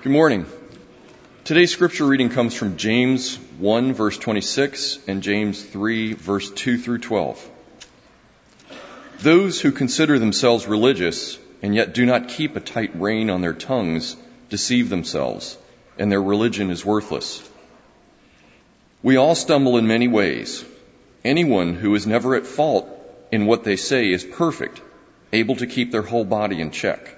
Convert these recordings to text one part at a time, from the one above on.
Good morning. Today's scripture reading comes from James 1 verse 26 and James 3 verse 2 through 12. Those who consider themselves religious and yet do not keep a tight rein on their tongues deceive themselves and their religion is worthless. We all stumble in many ways. Anyone who is never at fault in what they say is perfect, able to keep their whole body in check.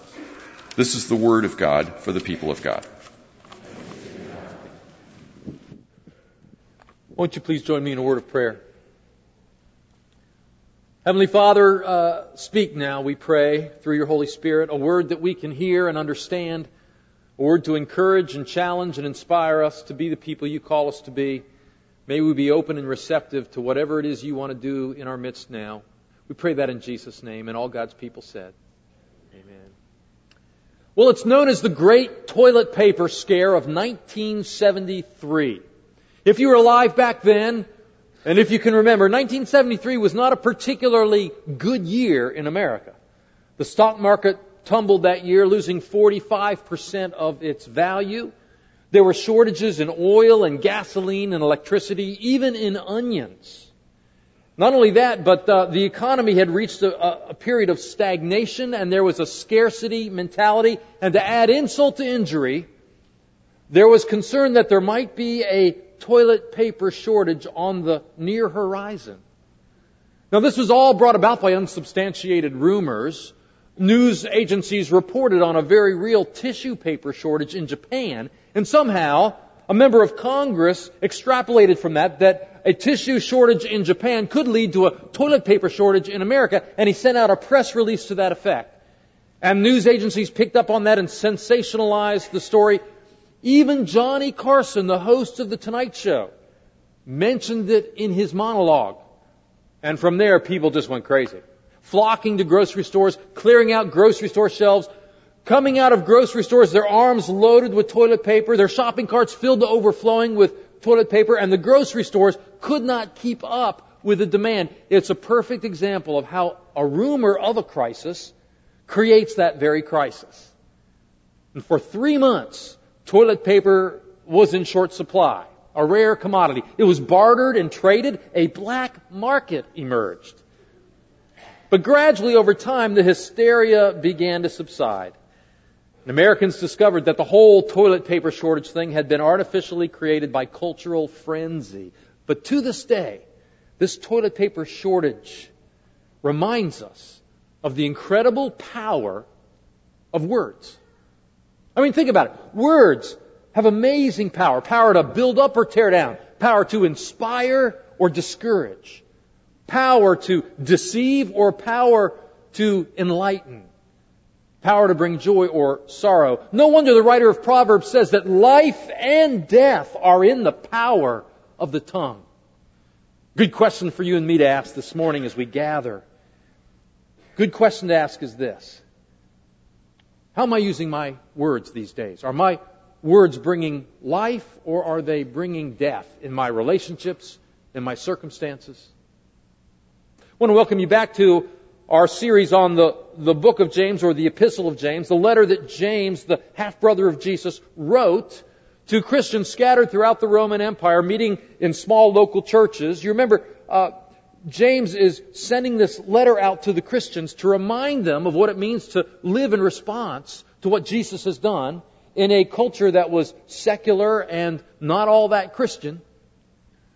This is the word of God for the people of God. Won't you please join me in a word of prayer? Heavenly Father, uh, speak now, we pray, through your Holy Spirit, a word that we can hear and understand, a word to encourage and challenge and inspire us to be the people you call us to be. May we be open and receptive to whatever it is you want to do in our midst now. We pray that in Jesus' name, and all God's people said. Amen. Well, it's known as the Great Toilet Paper Scare of 1973. If you were alive back then, and if you can remember, 1973 was not a particularly good year in America. The stock market tumbled that year, losing 45% of its value. There were shortages in oil and gasoline and electricity, even in onions. Not only that, but uh, the economy had reached a, a period of stagnation and there was a scarcity mentality. And to add insult to injury, there was concern that there might be a toilet paper shortage on the near horizon. Now this was all brought about by unsubstantiated rumors. News agencies reported on a very real tissue paper shortage in Japan, and somehow a member of Congress extrapolated from that that a tissue shortage in Japan could lead to a toilet paper shortage in America, and he sent out a press release to that effect. And news agencies picked up on that and sensationalized the story. Even Johnny Carson, the host of The Tonight Show, mentioned it in his monologue. And from there, people just went crazy. Flocking to grocery stores, clearing out grocery store shelves, coming out of grocery stores, their arms loaded with toilet paper, their shopping carts filled to overflowing with toilet paper, and the grocery stores could not keep up with the demand. It's a perfect example of how a rumor of a crisis creates that very crisis. And for three months, toilet paper was in short supply, a rare commodity. It was bartered and traded. A black market emerged. But gradually over time, the hysteria began to subside. And Americans discovered that the whole toilet paper shortage thing had been artificially created by cultural frenzy. But to this day, this toilet paper shortage reminds us of the incredible power of words. I mean, think about it. Words have amazing power. Power to build up or tear down. Power to inspire or discourage. Power to deceive or power to enlighten power to bring joy or sorrow. No wonder the writer of Proverbs says that life and death are in the power of the tongue. Good question for you and me to ask this morning as we gather. Good question to ask is this. How am I using my words these days? Are my words bringing life or are they bringing death in my relationships, in my circumstances? I want to welcome you back to our series on the, the book of James or the epistle of James, the letter that James, the half brother of Jesus, wrote to Christians scattered throughout the Roman Empire, meeting in small local churches. You remember, uh, James is sending this letter out to the Christians to remind them of what it means to live in response to what Jesus has done in a culture that was secular and not all that Christian.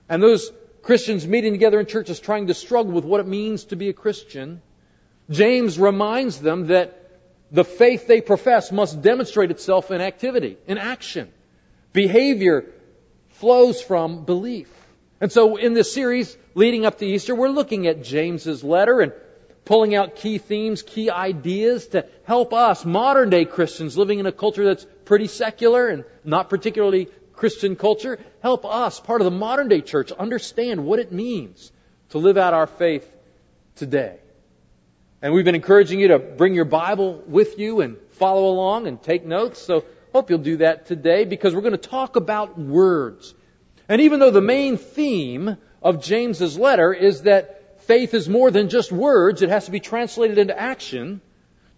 And those Christians meeting together in churches trying to struggle with what it means to be a Christian. James reminds them that the faith they profess must demonstrate itself in activity, in action. Behavior flows from belief. And so in this series leading up to Easter, we're looking at James's letter and pulling out key themes, key ideas to help us, modern day Christians living in a culture that's pretty secular and not particularly Christian culture, help us, part of the modern day church, understand what it means to live out our faith today. And we've been encouraging you to bring your Bible with you and follow along and take notes. So hope you'll do that today because we're going to talk about words. And even though the main theme of James's letter is that faith is more than just words, it has to be translated into action.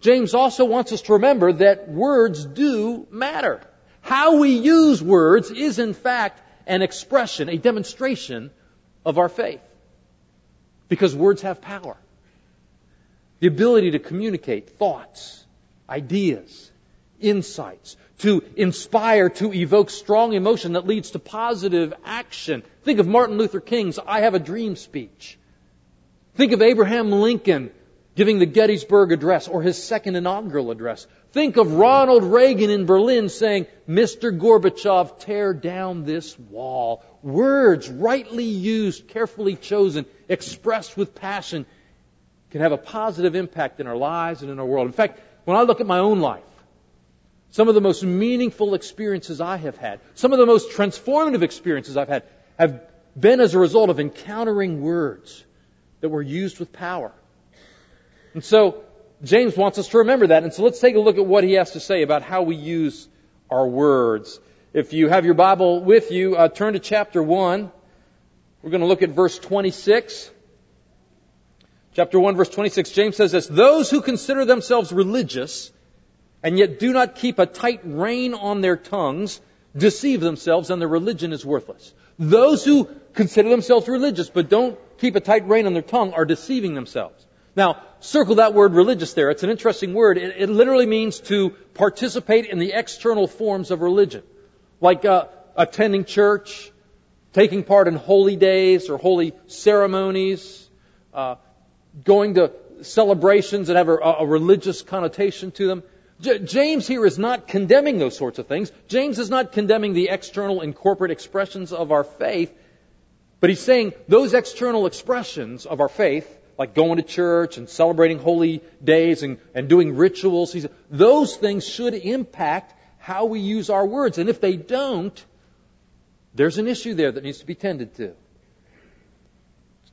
James also wants us to remember that words do matter. How we use words is in fact an expression, a demonstration of our faith. Because words have power the ability to communicate thoughts, ideas, insights, to inspire, to evoke strong emotion that leads to positive action. Think of Martin Luther King's I Have a Dream speech. Think of Abraham Lincoln giving the Gettysburg Address or his second inaugural address. Think of Ronald Reagan in Berlin saying, Mr. Gorbachev, tear down this wall. Words rightly used, carefully chosen, expressed with passion can have a positive impact in our lives and in our world. In fact, when I look at my own life, some of the most meaningful experiences I have had, some of the most transformative experiences I've had, have been as a result of encountering words that were used with power. And so, James wants us to remember that. And so let's take a look at what he has to say about how we use our words. If you have your Bible with you, uh, turn to chapter 1. We're going to look at verse 26. Chapter 1 verse 26, James says this, those who consider themselves religious and yet do not keep a tight rein on their tongues deceive themselves and their religion is worthless. Those who consider themselves religious but don't keep a tight rein on their tongue are deceiving themselves. Now, circle that word religious there. It's an interesting word. It, it literally means to participate in the external forms of religion. Like uh, attending church, taking part in holy days or holy ceremonies, uh, going to celebrations that have a, a religious connotation to them. J- James here is not condemning those sorts of things. James is not condemning the external and corporate expressions of our faith, but he's saying those external expressions of our faith, like going to church and celebrating holy days and, and doing rituals, those things should impact how we use our words. And if they don't, there's an issue there that needs to be tended to.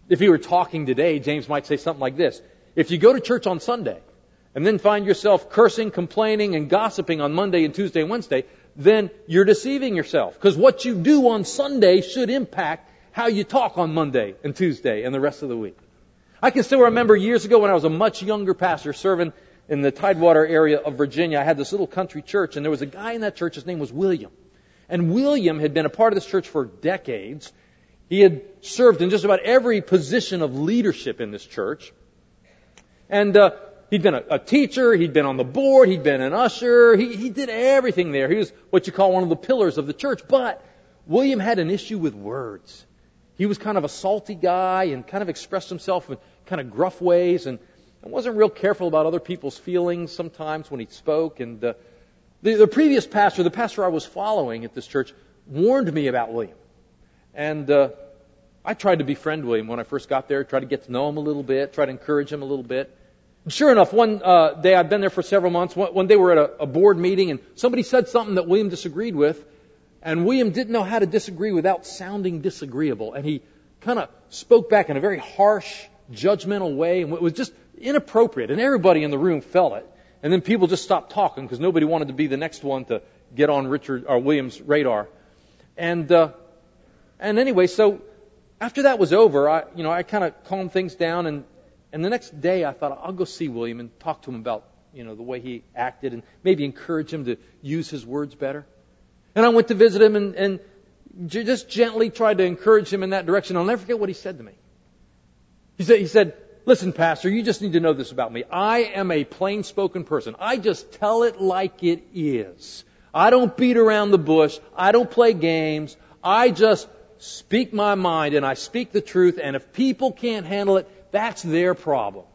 If he were talking today, James might say something like this. If you go to church on Sunday and then find yourself cursing, complaining, and gossiping on Monday and Tuesday and Wednesday, then you're deceiving yourself. Because what you do on Sunday should impact how you talk on Monday and Tuesday and the rest of the week. I can still remember years ago when I was a much younger pastor serving in the Tidewater area of Virginia. I had this little country church and there was a guy in that church, his name was William. And William had been a part of this church for decades he had served in just about every position of leadership in this church. And uh, he'd been a, a, teacher, he'd been on the board, he'd been an usher, he, he did everything there. He was what you call one of the pillars of the church. But William had an issue with words. He was kind of a salty guy and kind of expressed himself in kind of gruff ways and, and wasn't real careful about other people's feelings sometimes when he spoke. And uh, the, the previous pastor, the pastor I was following at this church, warned me about William. And uh, I tried to befriend William when I first got there, tried to get to know him a little bit, tried to encourage him a little bit. And sure enough, one uh, day I'd been there for several months. One, one day we were at a, a board meeting, and somebody said something that William disagreed with, and William didn't know how to disagree without sounding disagreeable, and he kind of spoke back in a very harsh, judgmental way, and it was just inappropriate, and everybody in the room felt it. And then people just stopped talking because nobody wanted to be the next one to get on Richard or William's radar. And uh, and anyway, so after that was over, I you know I kind of calmed things down, and and the next day I thought I'll go see William and talk to him about you know the way he acted and maybe encourage him to use his words better. And I went to visit him and, and just gently tried to encourage him in that direction. I'll never forget what he said to me. He said, he said, listen, pastor, you just need to know this about me. I am a plain spoken person. I just tell it like it is. I don't beat around the bush. I don't play games. I just speak my mind and I speak the truth. And if people can't handle it, that's their problem.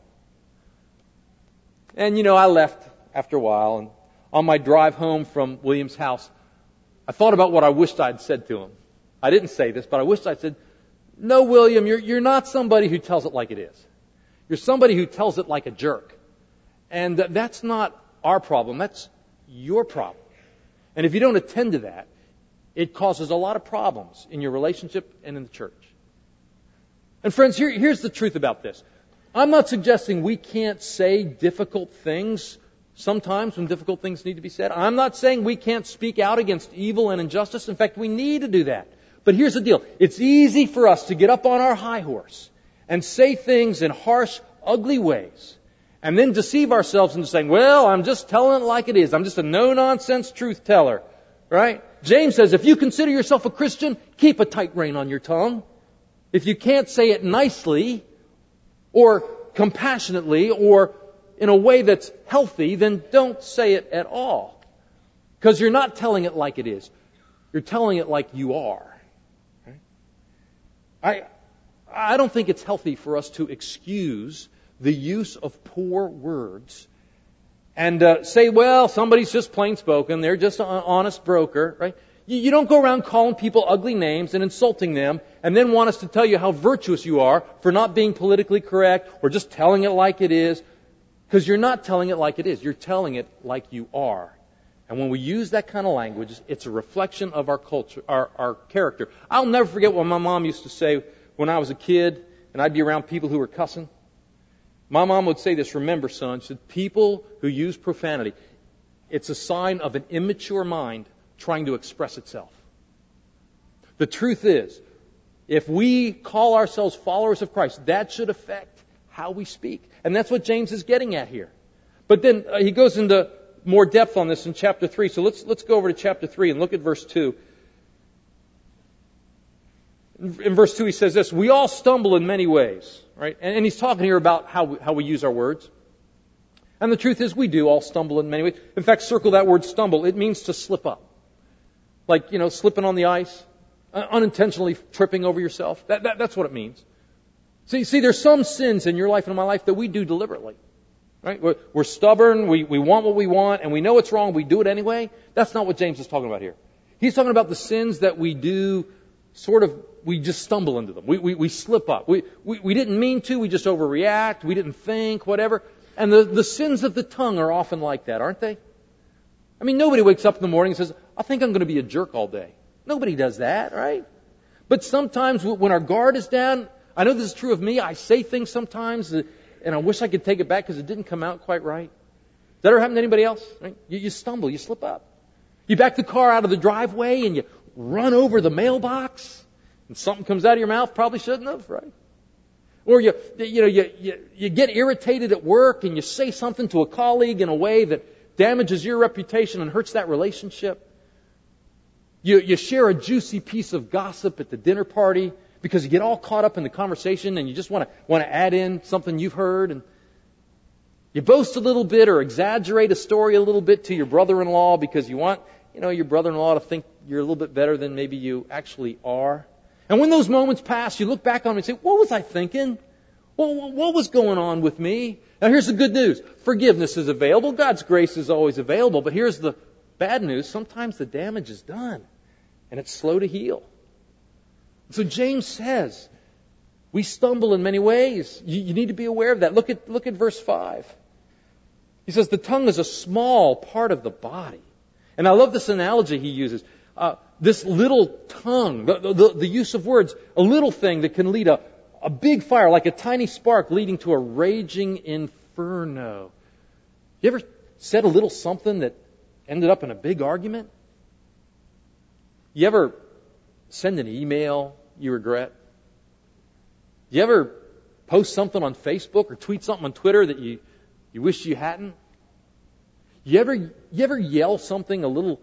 And you know, I left after a while and on my drive home from William's house, I thought about what I wished I'd said to him. I didn't say this, but I wished I'd said, no, William, you're, you're not somebody who tells it like it is. You're somebody who tells it like a jerk. And that's not our problem. That's your problem. And if you don't attend to that, it causes a lot of problems in your relationship and in the church. And friends, here, here's the truth about this. I'm not suggesting we can't say difficult things sometimes when difficult things need to be said. I'm not saying we can't speak out against evil and injustice. In fact, we need to do that. But here's the deal. It's easy for us to get up on our high horse and say things in harsh, ugly ways and then deceive ourselves into saying, well, I'm just telling it like it is. I'm just a no-nonsense truth teller. Right? James says, if you consider yourself a Christian, keep a tight rein on your tongue. If you can't say it nicely or compassionately or in a way that's healthy, then don't say it at all. Because you're not telling it like it is. You're telling it like you are. I, I don't think it's healthy for us to excuse the use of poor words and uh, say, well, somebody's just plain spoken, they're just an honest broker, right? You, you don't go around calling people ugly names and insulting them and then want us to tell you how virtuous you are for not being politically correct or just telling it like it is. Because you're not telling it like it is. You're telling it like you are. And when we use that kind of language, it's a reflection of our culture, our, our character. I'll never forget what my mom used to say when I was a kid and I'd be around people who were cussing. My mom would say this, remember son, she said, people who use profanity, it's a sign of an immature mind trying to express itself. The truth is, if we call ourselves followers of Christ, that should affect how we speak. And that's what James is getting at here. But then uh, he goes into more depth on this in chapter 3. So let's, let's go over to chapter 3 and look at verse 2. In verse 2 he says this, we all stumble in many ways, right? And, and he's talking here about how we, how we use our words. And the truth is we do all stumble in many ways. In fact, circle that word stumble. It means to slip up. Like, you know, slipping on the ice, uh, unintentionally tripping over yourself. That, that, that's what it means. See, see, there's some sins in your life and in my life that we do deliberately. Right? We're, we're stubborn, we, we want what we want, and we know it's wrong, we do it anyway. That's not what James is talking about here. He's talking about the sins that we do sort of, we just stumble into them. We, we, we slip up. We, we, we didn't mean to, we just overreact, we didn't think, whatever. And the, the sins of the tongue are often like that, aren't they? I mean, nobody wakes up in the morning and says, I think I'm going to be a jerk all day. Nobody does that, right? But sometimes when our guard is down, I know this is true of me. I say things sometimes, uh, and I wish I could take it back because it didn't come out quite right. Does that ever happen to anybody else? Right? You, you stumble, you slip up. You back the car out of the driveway and you run over the mailbox, and something comes out of your mouth probably shouldn't have, right? Or you, you know, you, you, you get irritated at work and you say something to a colleague in a way that damages your reputation and hurts that relationship. You, you share a juicy piece of gossip at the dinner party because you get all caught up in the conversation and you just want to want to add in something you've heard and you boast a little bit or exaggerate a story a little bit to your brother-in-law because you want you know your brother-in-law to think you're a little bit better than maybe you actually are. And when those moments pass, you look back on them and say, "What was I thinking? Well, what was going on with me?" Now here's the good news: forgiveness is available. God's grace is always available. But here's the bad news: sometimes the damage is done, and it's slow to heal. So James says, we stumble in many ways. You, you, need to be aware of that. Look at, look at verse 5. He says the tongue is a small part of the body. And I love this analogy he uses. Uh, this little tongue, the, the, the, use of words, a little thing that can lead a, a big fire, like a tiny spark leading to a raging inferno. You ever said a little something that ended up in a big argument? You ever send an email you regret? You ever post something on Facebook or tweet something on Twitter that you, you wish you hadn't? You ever, you ever yell something a little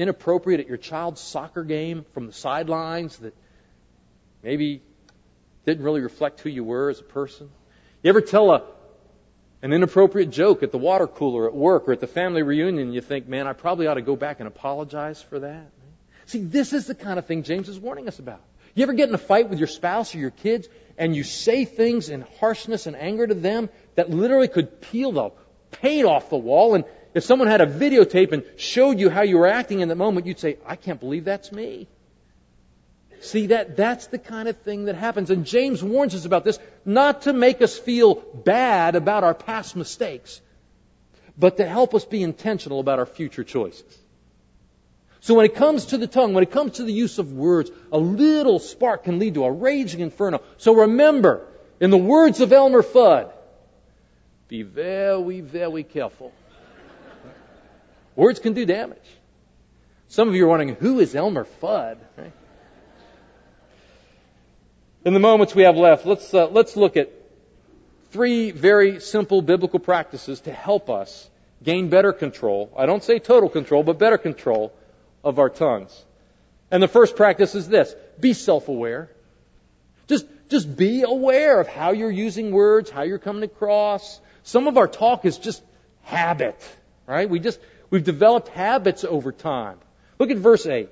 inappropriate at your child's soccer game from the sidelines that maybe didn't really reflect who you were as a person? You ever tell a, an inappropriate joke at the water cooler at work or at the family reunion, you think, man, I probably ought to go back and apologize for that? See, this is the kind of thing James is warning us about. You ever get in a fight with your spouse or your kids and you say things in harshness and anger to them that literally could peel the paint off the wall and if someone had a videotape and showed you how you were acting in that moment, you'd say, I can't believe that's me. See that that's the kind of thing that happens. And James warns us about this, not to make us feel bad about our past mistakes, but to help us be intentional about our future choices. So when it comes to the tongue, when it comes to the use of words, a little spark can lead to a raging inferno. So remember, in the words of Elmer Fudd, be very, very careful. Words can do damage. Some of you are wondering, who is Elmer Fudd? Right? In the moments we have left, let's, uh, let's look at three very simple biblical practices to help us gain better control. I don't say total control, but better control of our tongues. And the first practice is this be self aware. Just, just be aware of how you're using words, how you're coming across. Some of our talk is just habit, right? We just, we've developed habits over time. Look at verse 8.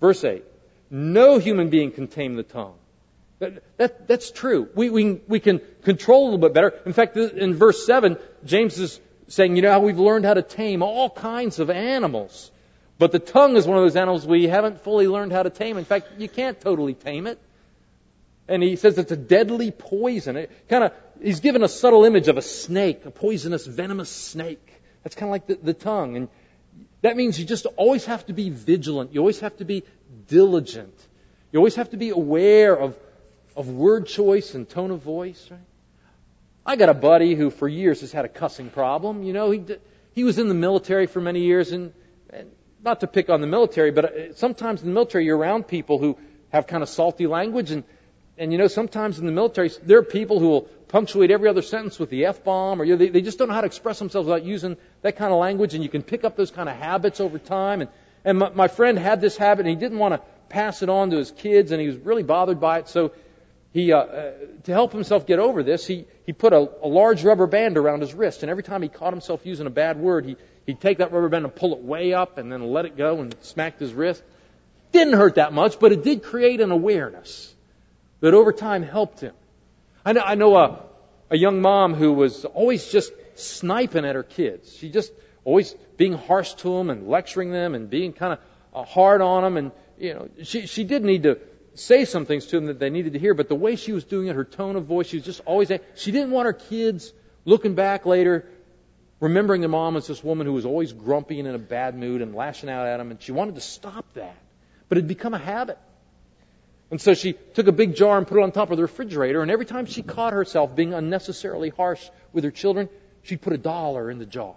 Verse 8. No human being can tame the tongue. That, that, that's true. We, we, we can control a little bit better. In fact, in verse 7, James is saying, you know how we've learned how to tame all kinds of animals. But the tongue is one of those animals we haven't fully learned how to tame. In fact, you can't totally tame it. And he says it's a deadly poison. It kind of, he's given a subtle image of a snake, a poisonous, venomous snake. That's kind of like the, the tongue. And that means you just always have to be vigilant. You always have to be diligent. You always have to be aware of, of word choice and tone of voice, right? I got a buddy who for years has had a cussing problem. You know, he, he was in the military for many years and, and not to pick on the military, but uh, sometimes in the military you're around people who have kind of salty language and, and you know, sometimes in the military there are people who will punctuate every other sentence with the F-bomb or you know, they, they just don't know how to express themselves without using that kind of language and you can pick up those kind of habits over time and, and my, my friend had this habit and he didn't want to pass it on to his kids and he was really bothered by it so he, uh, uh, to help himself get over this, he, he put a, a large rubber band around his wrist, and every time he caught himself using a bad word, he, he'd take that rubber band and pull it way up and then let it go and smacked his wrist. Didn't hurt that much, but it did create an awareness that over time helped him. I know, I know a, a young mom who was always just sniping at her kids. She just always being harsh to them and lecturing them and being kind of uh, hard on them. And, you know, she, she did need to say some things to them that they needed to hear, but the way she was doing it, her tone of voice, she was just always, she didn't want her kids looking back later, remembering their mom as this woman who was always grumpy and in a bad mood and lashing out at them, and she wanted to stop that. But it had become a habit. And so she took a big jar and put it on top of the refrigerator, and every time she caught herself being unnecessarily harsh with her children, she'd put a dollar in the jar.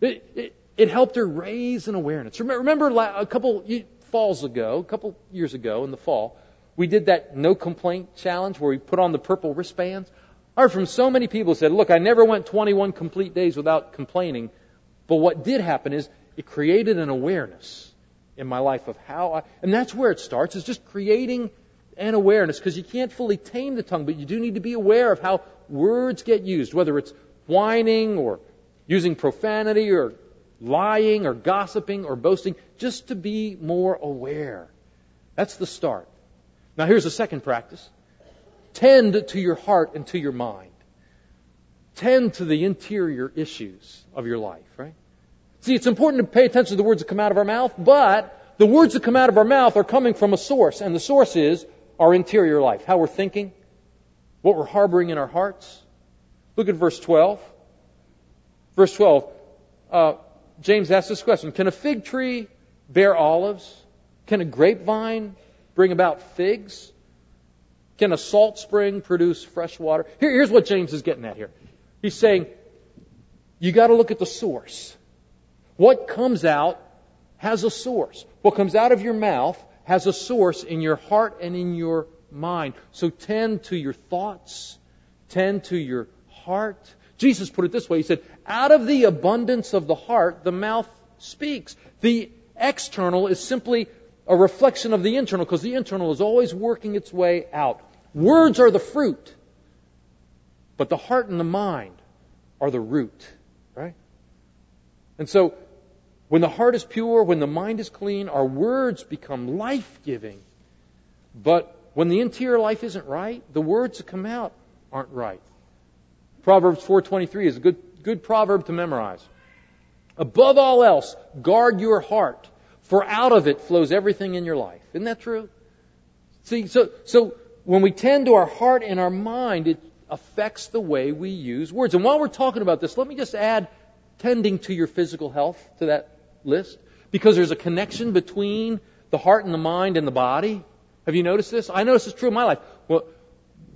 It, it, it helped her raise an awareness. Remember a couple falls ago, a couple years ago in the fall, we did that no complaint challenge where we put on the purple wristbands. I heard from so many people who said, look, I never went 21 complete days without complaining. But what did happen is it created an awareness in my life of how I, and that's where it starts, is just creating an awareness, because you can't fully tame the tongue, but you do need to be aware of how words get used, whether it's whining or using profanity or lying or gossiping or boasting, just to be more aware. That's the start. Now here's the second practice. Tend to your heart and to your mind. Tend to the interior issues of your life, right? See, it's important to pay attention to the words that come out of our mouth, but the words that come out of our mouth are coming from a source, and the source is our interior life, how we're thinking, what we're harboring in our hearts. Look at verse 12. Verse 12. Uh, James asks this question Can a fig tree bear olives? Can a grapevine bring about figs? Can a salt spring produce fresh water? Here, here's what James is getting at here. He's saying, you got to look at the source. What comes out has a source. What comes out of your mouth has a source in your heart and in your mind. So tend to your thoughts, tend to your heart. Jesus put it this way He said, Out of the abundance of the heart, the mouth speaks. The external is simply a reflection of the internal because the internal is always working its way out. Words are the fruit, but the heart and the mind are the root, right? And so, when the heart is pure, when the mind is clean, our words become life giving. But when the interior life isn't right, the words that come out aren't right. Proverbs 4:23 is a good good proverb to memorize. Above all else, guard your heart, for out of it flows everything in your life. Isn't that true? See, so, so when we tend to our heart and our mind, it affects the way we use words. And while we're talking about this, let me just add tending to your physical health to that list. Because there's a connection between the heart and the mind and the body. Have you noticed this? I notice it's true in my life. Well,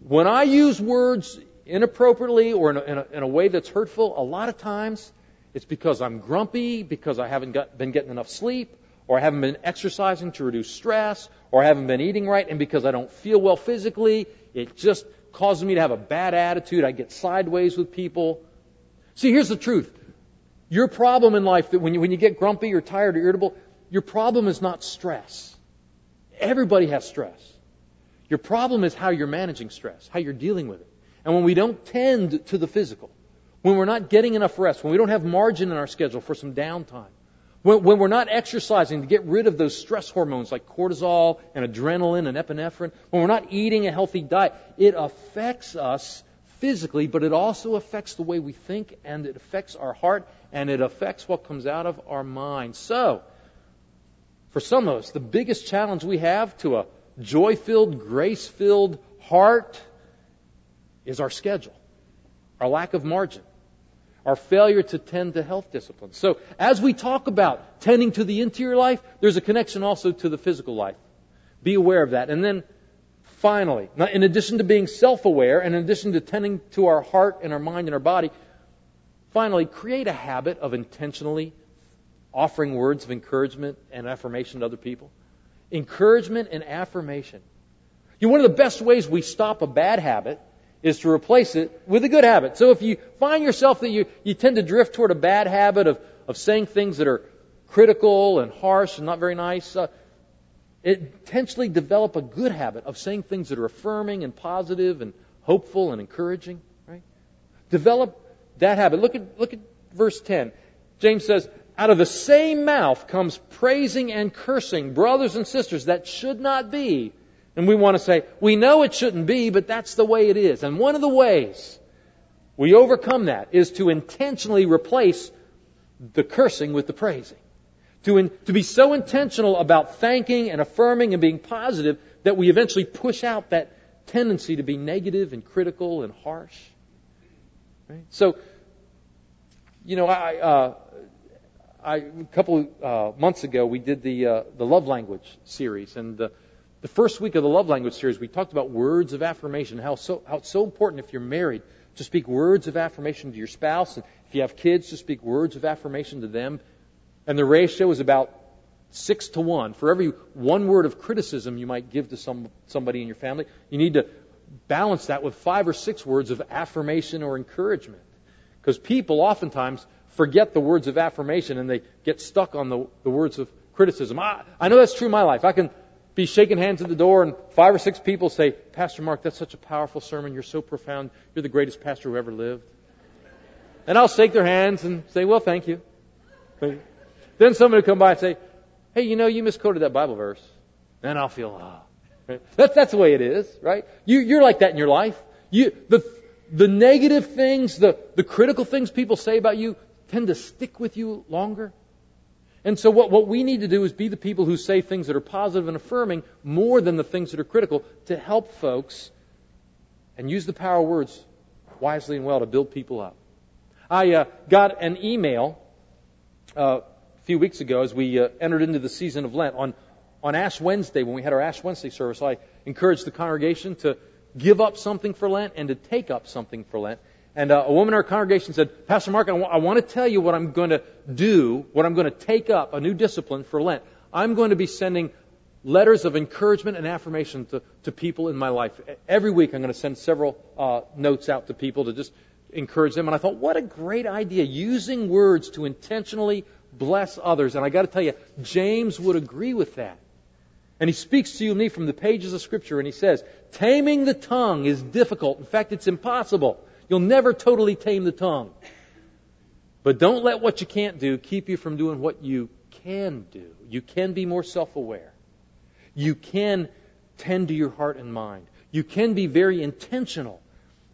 when I use words inappropriately or in a, in a, in a way that's hurtful, a lot of times it's because I'm grumpy, because I haven't got, been getting enough sleep, or I haven't been exercising to reduce stress, or I haven't been eating right, and because I don't feel well physically, it just causes me to have a bad attitude. I get sideways with people. See, here's the truth. Your problem in life, that when you, when you get grumpy or tired or irritable, your problem is not stress. Everybody has stress. Your problem is how you're managing stress, how you're dealing with it. And when we don't tend to the physical, when we're not getting enough rest, when we don't have margin in our schedule for some downtime, when, when, we're not exercising to get rid of those stress hormones like cortisol and adrenaline and epinephrine, when we're not eating a healthy diet, it affects us physically, but it also affects the way we think and it affects our heart and it affects what comes out of our mind. So, for some of us, the biggest challenge we have to a joy filled, grace filled heart is our schedule, our lack of margin our failure to tend to health disciplines. So, as we talk about tending to the interior life, there's a connection also to the physical life. Be aware of that. And then, finally, in addition to being self aware, and in addition to tending to our heart and our mind and our body, finally, create a habit of intentionally offering words of encouragement and affirmation to other people. Encouragement and affirmation. You know, one of the best ways we stop a bad habit is to replace it with a good habit. So if you find yourself that you, you tend to drift toward a bad habit of, of saying things that are critical and harsh and not very nice, uh, intentionally develop a good habit of saying things that are affirming and positive and hopeful and encouraging, right? Develop that habit. Look at, look at verse 10. James says, out of the same mouth comes praising and cursing, brothers and sisters, that should not be. And we want to say, we know it shouldn't be, but that's the way it is. And one of the ways we overcome that is to intentionally replace the cursing with the praising. To, in, to be so intentional about thanking and affirming and being positive that we eventually push out that tendency to be negative and critical and harsh. Right? So, you know, I, uh, I, a couple uh, months ago we did the uh, the love language series, and the the first week of the love language series, we talked about words of affirmation, how, so, how it's so important if you're married to speak words of affirmation to your spouse. And if you have kids, to speak words of affirmation to them. And the ratio is about six to one. For every one word of criticism you might give to some, somebody in your family, you need to balance that with five or six words of affirmation or encouragement. Because people oftentimes forget the words of affirmation and they get stuck on the, the words of criticism. I, I know that's true in my life. I can be shaking hands at the door, and five or six people say, Pastor Mark, that's such a powerful sermon. You're so profound. You're the greatest pastor who ever lived. And I'll shake their hands and say, Well, thank you. Then somebody will come by and say, Hey, you know, you misquoted that Bible verse. And I'll feel, ah. Right? That's, that's the way it is, right? You, you're like that in your life. You, the, the negative things, the, the critical things people say about you tend to stick with you longer. And so what, what we need to do is be the people who say things that are positive and affirming more than the things that are critical to help folks and use the power of words wisely and well to build people up. I uh, got an email uh, a few weeks ago as we uh, entered into the season of Lent. On, on Ash Wednesday, when we had our Ash Wednesday service, I encouraged the congregation to give up something for Lent and to take up something for Lent. And uh, a woman in our congregation said, Pastor Mark, I, w- I want to tell you what I'm going to do, what I'm going to take up, a new discipline for Lent. I'm going to be sending letters of encouragement and affirmation to, to people in my life. Every week I'm going to send several uh, notes out to people to just encourage them. And I thought, what a great idea, using words to intentionally bless others. And I got to tell you, James would agree with that. And he speaks to you and me from the pages of Scripture, and he says, taming the tongue is difficult. In fact, it's impossible. You'll never totally tame the tongue. But don't let what you can't do keep you from doing what you can do. You can be more self aware. You can tend to your heart and mind. You can be very intentional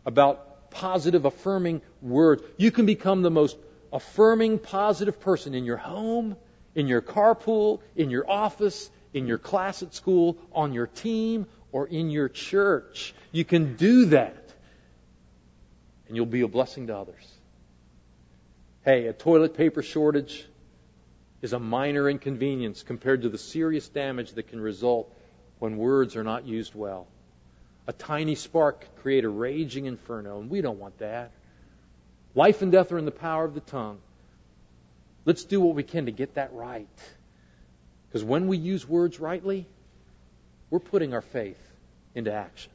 about positive, affirming words. You can become the most affirming, positive person in your home, in your carpool, in your office, in your class at school, on your team, or in your church. You can do that. And you'll be a blessing to others. Hey, a toilet paper shortage is a minor inconvenience compared to the serious damage that can result when words are not used well. A tiny spark could create a raging inferno, and we don't want that. Life and death are in the power of the tongue. Let's do what we can to get that right. Because when we use words rightly, we're putting our faith into action.